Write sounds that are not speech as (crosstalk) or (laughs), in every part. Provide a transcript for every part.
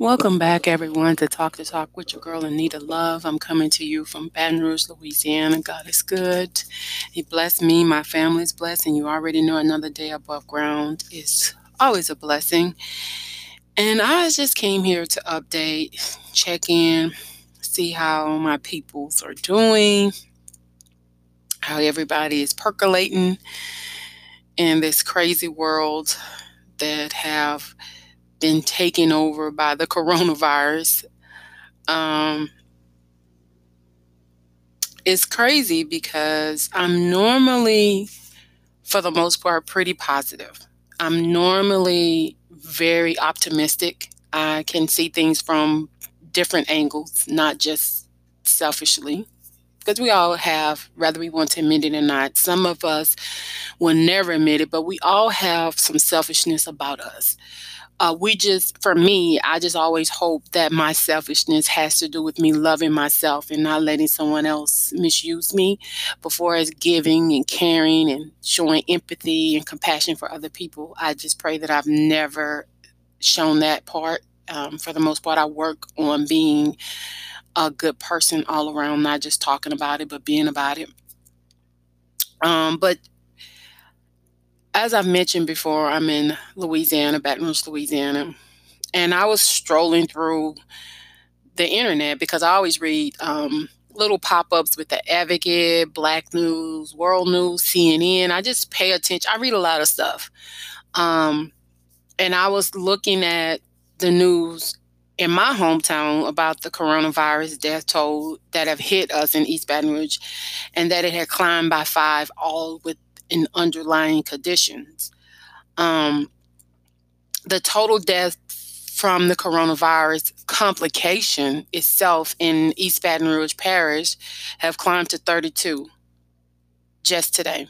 Welcome back, everyone, to Talk That Talk with your girl Anita Love. I'm coming to you from Baton Rouge, Louisiana. God is good. He blessed me. My family's blessed, and you already know another day above ground is always a blessing. And I just came here to update, check in, see how my peoples are doing, how everybody is percolating in this crazy world that have been taken over by the coronavirus. Um, it's crazy because I'm normally, for the most part, pretty positive. I'm normally very optimistic. I can see things from different angles, not just selfishly. Because we all have, whether we want to admit it or not, some of us will never admit it, but we all have some selfishness about us uh, we just, for me, I just always hope that my selfishness has to do with me loving myself and not letting someone else misuse me before as giving and caring and showing empathy and compassion for other people. I just pray that I've never shown that part. Um, for the most part, I work on being a good person all around, not just talking about it, but being about it. Um, but as I've mentioned before, I'm in Louisiana, Baton Rouge, Louisiana, and I was strolling through the internet because I always read um, little pop ups with the Advocate, Black News, World News, CNN. I just pay attention. I read a lot of stuff. Um, and I was looking at the news in my hometown about the coronavirus death toll that have hit us in East Baton Rouge and that it had climbed by five, all with in underlying conditions. Um, the total death from the coronavirus complication itself in East Baton Rouge Parish have climbed to 32 just today.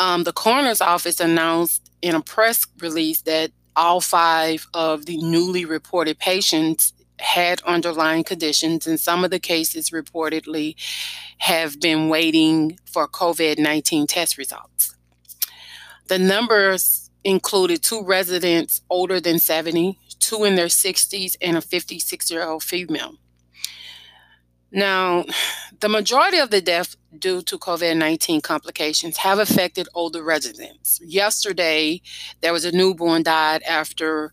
Um, the coroner's office announced in a press release that all five of the newly reported patients had underlying conditions, and some of the cases reportedly have been waiting for COVID 19 test results. The numbers included two residents older than 70, two in their 60s, and a 56 year old female. Now, the majority of the deaths due to COVID 19 complications have affected older residents. Yesterday, there was a newborn died after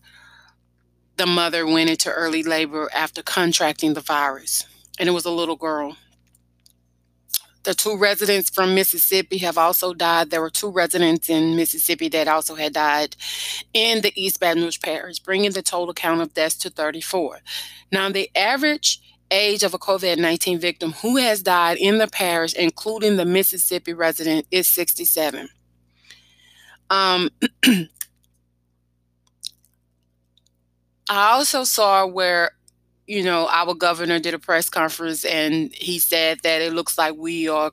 the mother went into early labor after contracting the virus, and it was a little girl. The two residents from Mississippi have also died. There were two residents in Mississippi that also had died in the East Baton Rouge Parish, bringing the total count of deaths to 34. Now, the average age of a COVID 19 victim who has died in the parish, including the Mississippi resident, is 67. Um, (clears throat) I also saw where, you know, our governor did a press conference and he said that it looks like we are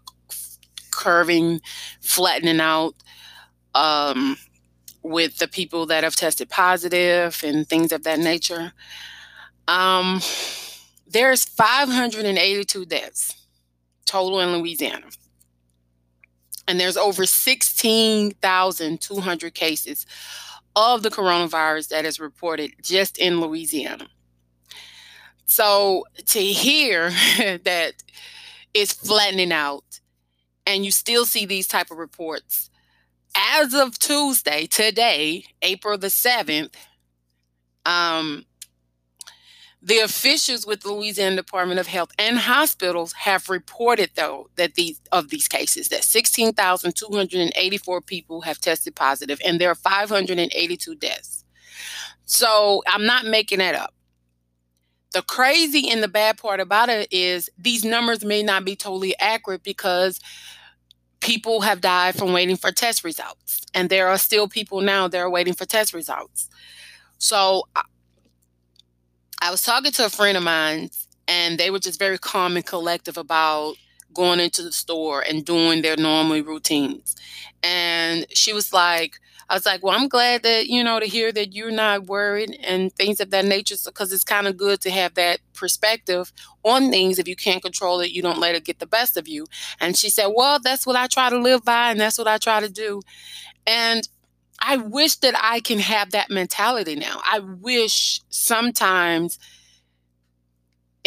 curving, flattening out um, with the people that have tested positive and things of that nature. Um, there's 582 deaths total in Louisiana. And there's over 16,200 cases of the coronavirus that is reported just in Louisiana. So to hear (laughs) that it's flattening out and you still see these type of reports as of Tuesday, today, April the 7th, um, the officials with the Louisiana Department of Health and hospitals have reported, though, that these of these cases that 16,284 people have tested positive, and there are 582 deaths. So I'm not making that up. The crazy and the bad part about it is these numbers may not be totally accurate because people have died from waiting for test results, and there are still people now that are waiting for test results. So I was talking to a friend of mine, and they were just very calm and collective about going into the store and doing their normal routines. And she was like, I was like, well, I'm glad that, you know, to hear that you're not worried and things of that nature. Because it's kind of good to have that perspective on things. If you can't control it, you don't let it get the best of you. And she said, well, that's what I try to live by and that's what I try to do. And I wish that I can have that mentality now. I wish sometimes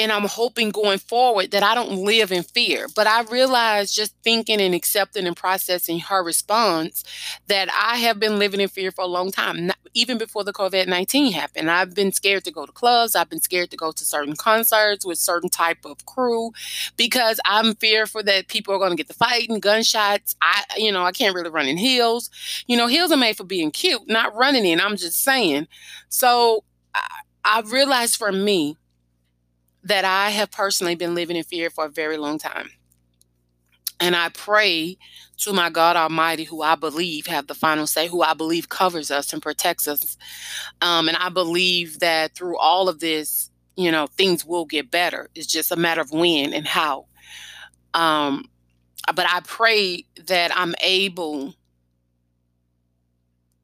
and I'm hoping going forward that I don't live in fear. But I realized just thinking and accepting and processing her response that I have been living in fear for a long time, Not, even before the COVID 19 happened. I've been scared to go to clubs, I've been scared to go to certain concerts with certain type of crew because I'm fearful that people are going to get the fighting, gunshots. I, you know, I can't really run in heels. You know, heels are made for being cute, not running in. I'm just saying. So I, I realized for me, that I have personally been living in fear for a very long time. And I pray to my God Almighty, who I believe have the final say, who I believe covers us and protects us. Um, and I believe that through all of this, you know, things will get better. It's just a matter of when and how. Um, but I pray that I'm able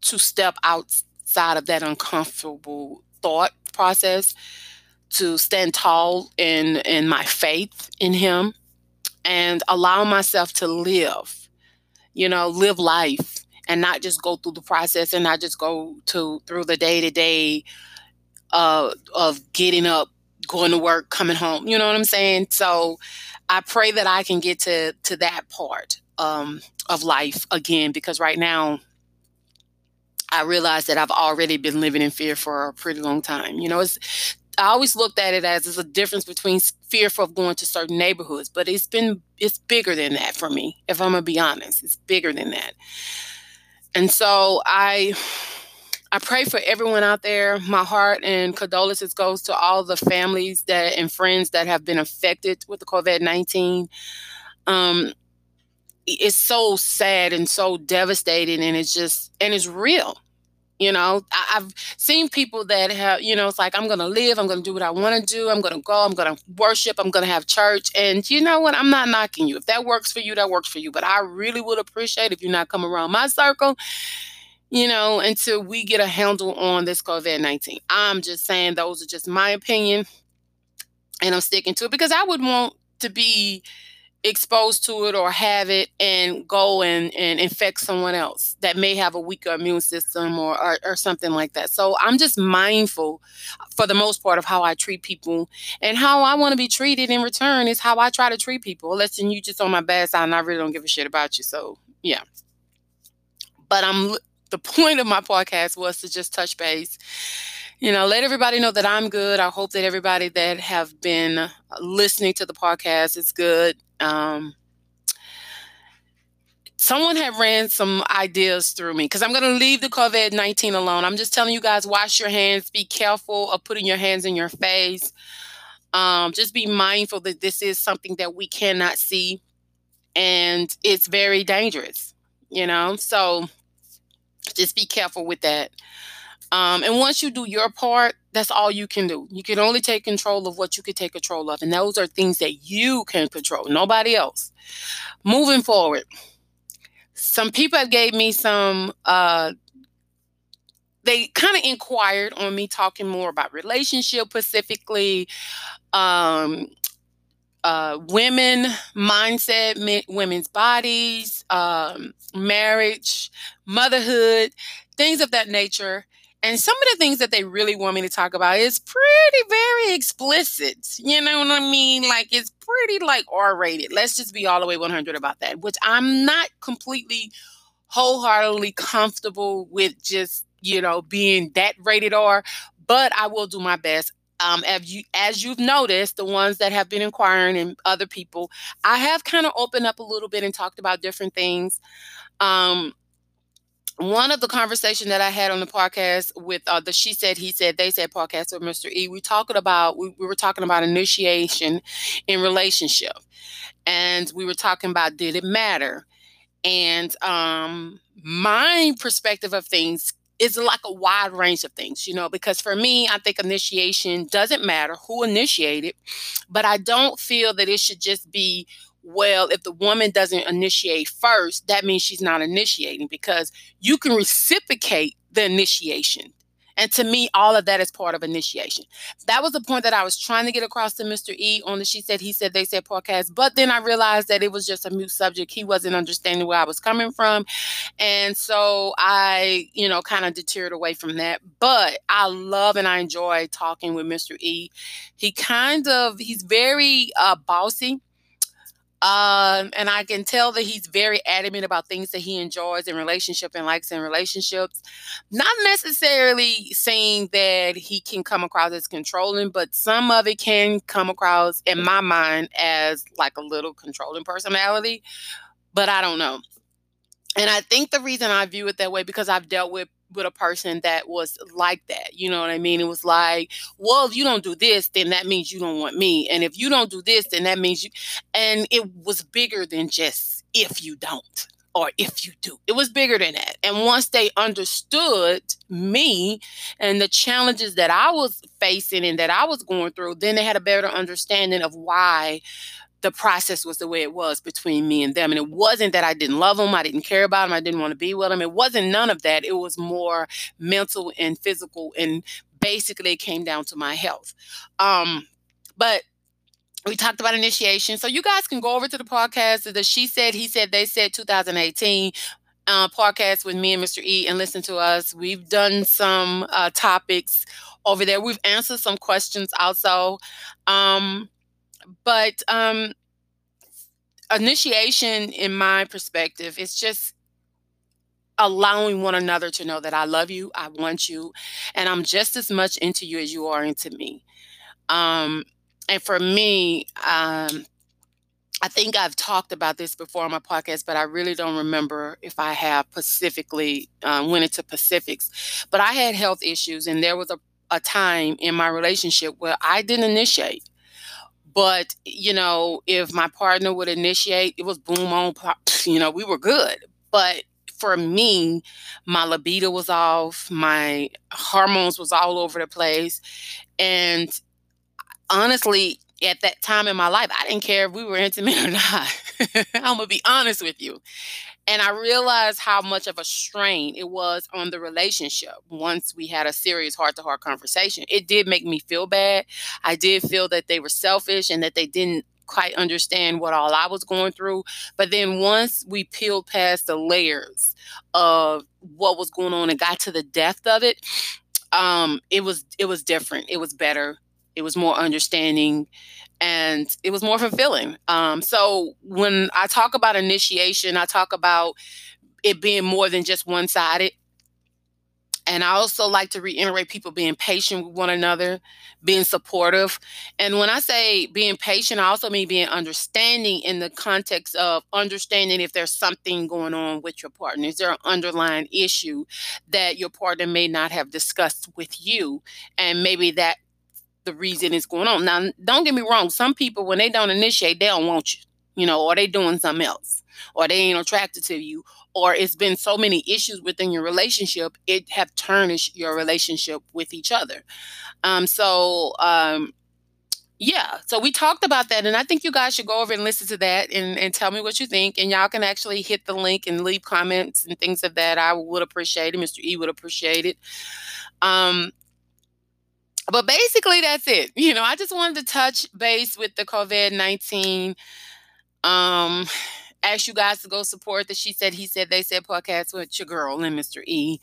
to step outside of that uncomfortable thought process to stand tall in in my faith in him and allow myself to live you know live life and not just go through the process and not just go to through the day to day uh of getting up going to work coming home you know what i'm saying so i pray that i can get to to that part um of life again because right now I realize that I've already been living in fear for a pretty long time. You know, it's I always looked at it as there's a difference between fearful of going to certain neighborhoods, but it's been it's bigger than that for me. If I'm gonna be honest, it's bigger than that. And so I I pray for everyone out there. My heart and condolences goes to all the families that and friends that have been affected with the COVID nineteen. Um, it's so sad and so devastating, and it's just and it's real you know, I, have seen people that have, you know, it's like, I'm going to live, I'm going to do what I want to do, I'm going to go, I'm going to worship, I'm going to have church. And you know what? I'm not knocking you. If that works for you, that works for you. But I really would appreciate if you're not coming around my circle, you know, until we get a handle on this COVID 19. I'm just saying, those are just my opinion. And I'm sticking to it because I would want to be exposed to it or have it and go and, and infect someone else that may have a weaker immune system or, or, or, something like that. So I'm just mindful for the most part of how I treat people and how I want to be treated in return is how I try to treat people. Listen, you just on my bad side and I really don't give a shit about you. So yeah. But I'm the (laughs) point of my podcast was to just touch base you know, let everybody know that I'm good. I hope that everybody that have been listening to the podcast is good. Um, someone had ran some ideas through me because I'm going to leave the COVID 19 alone. I'm just telling you guys wash your hands, be careful of putting your hands in your face. Um, just be mindful that this is something that we cannot see and it's very dangerous, you know? So just be careful with that. Um, and once you do your part, that's all you can do. You can only take control of what you can take control of. And those are things that you can control, nobody else. Moving forward, some people have gave me some uh they kind of inquired on me talking more about relationship specifically um uh, women mindset, women's bodies, um, marriage, motherhood, things of that nature. And some of the things that they really want me to talk about is pretty very explicit. You know what I mean? Like it's pretty like R rated. Let's just be all the way 100 about that, which I'm not completely wholeheartedly comfortable with just, you know, being that rated R, but I will do my best. Um, as you as you've noticed, the ones that have been inquiring and other people, I have kind of opened up a little bit and talked about different things. Um, one of the conversation that I had on the podcast with uh, the she said he said they said podcast with Mr. E, we talking about we, we were talking about initiation in relationship, and we were talking about did it matter, and um, my perspective of things is like a wide range of things, you know, because for me, I think initiation doesn't matter who initiated, but I don't feel that it should just be well, if the woman doesn't initiate first, that means she's not initiating because you can reciprocate the initiation. And to me, all of that is part of initiation. That was the point that I was trying to get across to Mr. E on the She Said, He Said, They Said podcast. But then I realized that it was just a mute subject. He wasn't understanding where I was coming from. And so I, you know, kind of deterred away from that. But I love and I enjoy talking with Mr. E. He kind of, he's very uh, bossy um, and I can tell that he's very adamant about things that he enjoys in relationship and likes in relationships. Not necessarily saying that he can come across as controlling, but some of it can come across in my mind as like a little controlling personality. But I don't know. And I think the reason I view it that way because I've dealt with with a person that was like that. You know what I mean? It was like, well, if you don't do this, then that means you don't want me. And if you don't do this, then that means you. And it was bigger than just if you don't or if you do. It was bigger than that. And once they understood me and the challenges that I was facing and that I was going through, then they had a better understanding of why the process was the way it was between me and them. And it wasn't that I didn't love them, I didn't care about them, I didn't want to be with them. It wasn't none of that. It was more mental and physical. And basically, it came down to my health. Um, but we talked about initiation. So you guys can go over to the podcast, the She Said, He Said, They Said 2018 uh, podcast with me and Mr. E and listen to us. We've done some uh, topics over there. We've answered some questions also. Um, but um, initiation, in my perspective, is just allowing one another to know that I love you, I want you, and I'm just as much into you as you are into me. Um, and for me, um, I think I've talked about this before on my podcast, but I really don't remember if I have specifically um, went into specifics. But I had health issues, and there was a, a time in my relationship where I didn't initiate. But, you know, if my partner would initiate, it was boom on, (sniffs) you know, we were good. But for me, my libido was off, my hormones was all over the place. And honestly, at that time in my life, I didn't care if we were (laughs) intimate or not. I'm gonna be honest with you. And I realized how much of a strain it was on the relationship once we had a serious heart to heart conversation. It did make me feel bad. I did feel that they were selfish and that they didn't quite understand what all I was going through. But then once we peeled past the layers of what was going on and got to the depth of it, um, it was it was different. It was better. It was more understanding and it was more fulfilling. Um, so when I talk about initiation, I talk about it being more than just one sided. And I also like to reiterate people being patient with one another, being supportive. And when I say being patient, I also mean being understanding in the context of understanding if there's something going on with your partner. Is there an underlying issue that your partner may not have discussed with you? And maybe that the reason it's going on. Now, don't get me wrong. Some people, when they don't initiate, they don't want you, you know, or they doing something else, or they ain't attracted to you, or it's been so many issues within your relationship, it have tarnished your relationship with each other. Um, so, um, yeah, so we talked about that, and I think you guys should go over and listen to that and, and tell me what you think. And y'all can actually hit the link and leave comments and things of that. I would appreciate it. Mr. E would appreciate it. Um, but basically that's it. You know i just wanted to touch base with the covid-19 um ask you guys to go support the she said he said they said podcast with your girl and mr e.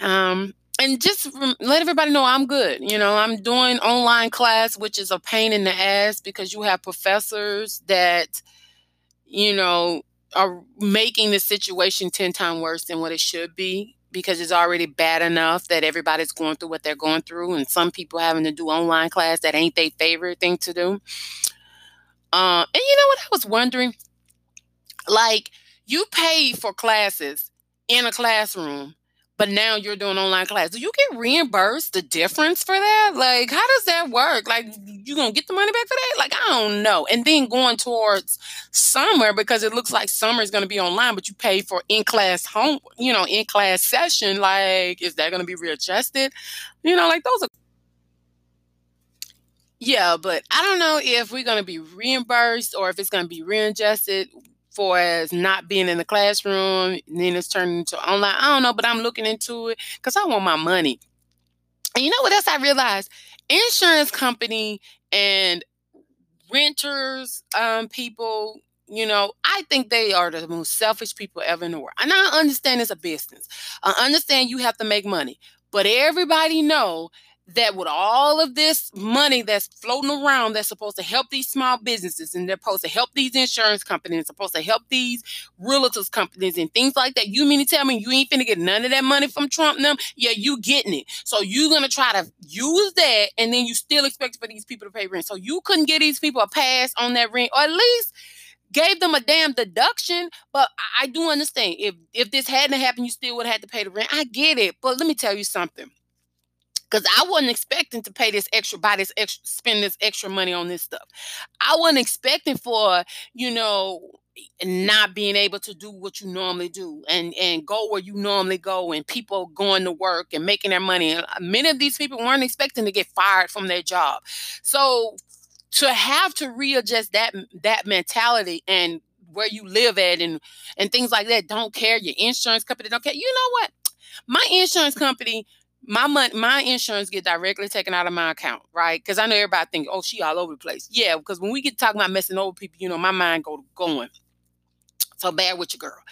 Um and just let everybody know i'm good. You know i'm doing online class which is a pain in the ass because you have professors that you know are making the situation 10 times worse than what it should be because it's already bad enough that everybody's going through what they're going through, and some people having to do online class that ain't their favorite thing to do. Uh, and you know what I was wondering? Like, you pay for classes in a classroom but now you're doing online class. Do you get reimbursed the difference for that? Like, how does that work? Like, you gonna get the money back for that? Like, I don't know. And then going towards summer because it looks like summer is gonna be online, but you pay for in class home, you know, in class session. Like, is that gonna be readjusted? You know, like those are. Yeah, but I don't know if we're gonna be reimbursed or if it's gonna be readjusted for as not being in the classroom, then it's turned into online. I don't know, but I'm looking into it because I want my money. And you know what else I realized? Insurance company and renters, um, people, you know, I think they are the most selfish people ever in the world. And I understand it's a business. I understand you have to make money. But everybody know that with all of this money that's floating around that's supposed to help these small businesses and they're supposed to help these insurance companies, supposed to help these realtors companies and things like that. You mean to tell me you ain't finna get none of that money from Trump them? Yeah, you getting it. So you gonna try to use that and then you still expect for these people to pay rent. So you couldn't get these people a pass on that rent, or at least gave them a damn deduction. But I do understand if if this hadn't happened, you still would have had to pay the rent. I get it. But let me tell you something because I wasn't expecting to pay this extra, buy this extra, spend this extra money on this stuff. I wasn't expecting for, you know, not being able to do what you normally do and and go where you normally go and people going to work and making their money. And uh, many of these people weren't expecting to get fired from their job. So to have to readjust that that mentality and where you live at and and things like that don't care your insurance company don't care. You know what? My insurance company my money, my insurance get directly taken out of my account, right? Because I know everybody think, oh, she all over the place. Yeah, because when we get talking about messing over people, you know, my mind go going. So bad with your girl.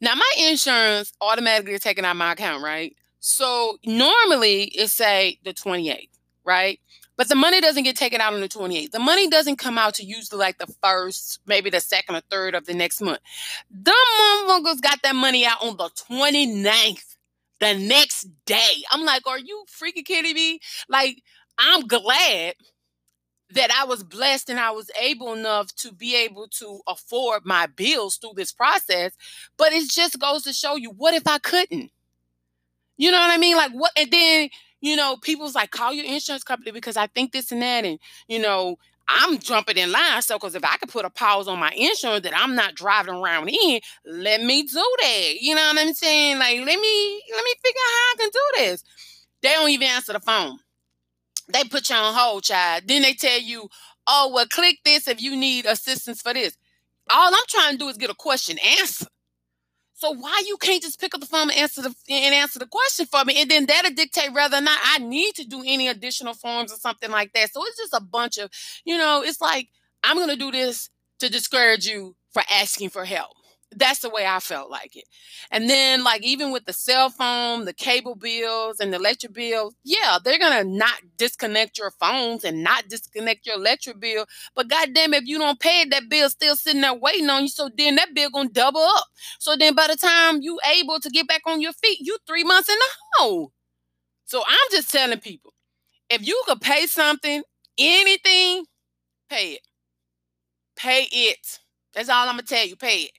Now my insurance automatically taken out of my account, right? So normally it say the 28th, right? But the money doesn't get taken out on the 28th. The money doesn't come out to usually like the first, maybe the second or third of the next month. The motherfuckers got that money out on the 29th the next day. I'm like, are you freaking kidding me? Like, I'm glad that I was blessed and I was able enough to be able to afford my bills through this process. But it just goes to show you what if I couldn't? You know what I mean? Like, what? And then, you know, people's like, call your insurance company because I think this and that. And, you know, I'm jumping in line. So, because if I could put a pause on my insurance that I'm not driving around in, let me do that. You know what I'm saying? Like, let me let me figure out how I can do this. They don't even answer the phone. They put you on hold, child. Then they tell you, oh, well, click this if you need assistance for this. All I'm trying to do is get a question answered. So why you can't just pick up the phone and answer the and answer the question for me, and then that'll dictate whether or not I need to do any additional forms or something like that. So it's just a bunch of, you know, it's like I'm gonna do this to discourage you for asking for help that's the way I felt like it. And then, like, even with the cell phone, the cable bills, and the electric bill, yeah, they're gonna not disconnect your phones and not disconnect your electric bill. But goddamn, if you don't pay it, that bill's still sitting there waiting on you. So then that bill gonna double up. So then by the time you able to get back on your feet, you three months in the hole. So I'm just telling people, if you could pay something, anything, pay it. Pay it. That's all I'm gonna tell you. Pay it.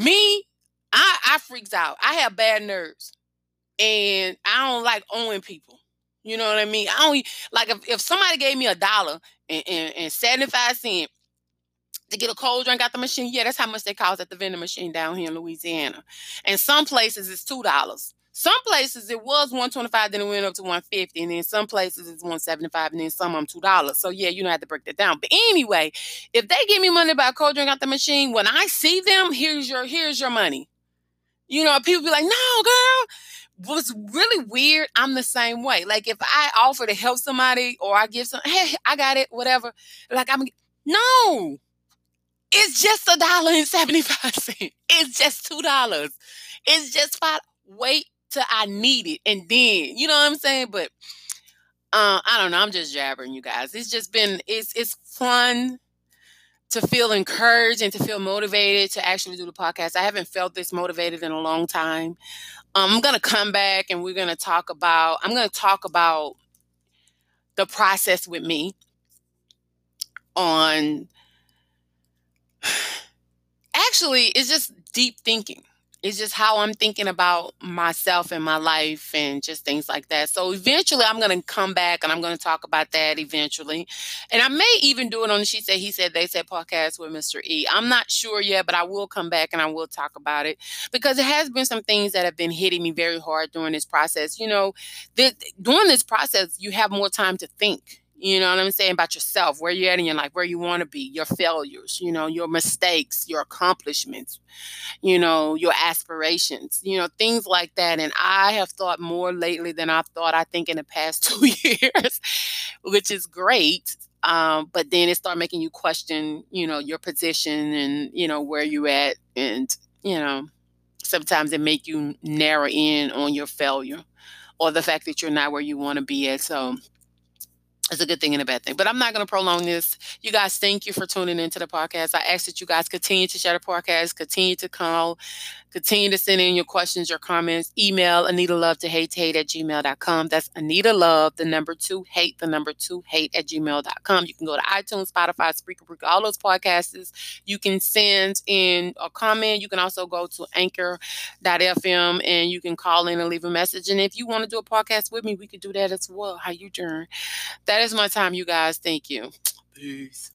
Me, I I freaks out. I have bad nerves. And I don't like owing people. You know what I mean? I don't like if, if somebody gave me a dollar and, and, and 75 cents to get a cold drink out the machine, yeah, that's how much they cost at the vending machine down here in Louisiana. And some places it's two dollars. Some places it was 125, then it went up to 150, and then some places it's 175, and then some them two dollars. So yeah, you don't have to break that down. But anyway, if they give me money by cold drink out the machine, when I see them, here's your here's your money. You know, people be like, no, girl. What's really weird, I'm the same way. Like if I offer to help somebody or I give some, hey, I got it, whatever. Like I'm no, it's just a dollar and 75 cents. It's just two dollars. It's just five. Wait till I need it. And then, you know what I'm saying? But uh, I don't know. I'm just jabbering, you guys. It's just been it's it's fun to feel encouraged and to feel motivated to actually do the podcast. I haven't felt this motivated in a long time. Um, I'm gonna come back and we're gonna talk about. I'm gonna talk about the process with me on. (sighs) Actually, it's just deep thinking it's just how I'm thinking about myself and my life and just things like that. So eventually I'm going to come back and I'm going to talk about that eventually. And I may even do it on the She Said, He Said, They Said podcast with Mr. E. I'm not sure yet, but I will come back and I will talk about it because it has been some things that have been hitting me very hard during this process. You know, th- during this process, you have more time to think You know what I'm saying about yourself, where you're at in your life, where you want to be, your failures, you know, your mistakes, your accomplishments, you know, your aspirations, you know, things like that. And I have thought more lately than I've thought, I think, in the past (laughs) two years, which is great. Um, but then it start making you question, you know, your position and, you know, where you at. And, you know, sometimes it make you narrow in on your failure or the fact that you're not where you want to be at. So it's a good thing and a bad thing. But I'm not going to prolong this. You guys, thank you for tuning into the podcast. I ask that you guys continue to share the podcast, continue to call, continue to send in your questions, your comments. Email Anita Love to hate hate at gmail.com. That's Anita Love, the number two hate, the number two hate at gmail.com. You can go to iTunes, Spotify, Spreaker, all those podcasts. You can send in a comment. You can also go to anchor.fm and you can call in and leave a message. And if you want to do a podcast with me, we could do that as well. How you doing? That is my time, you guys. Thank you. Peace.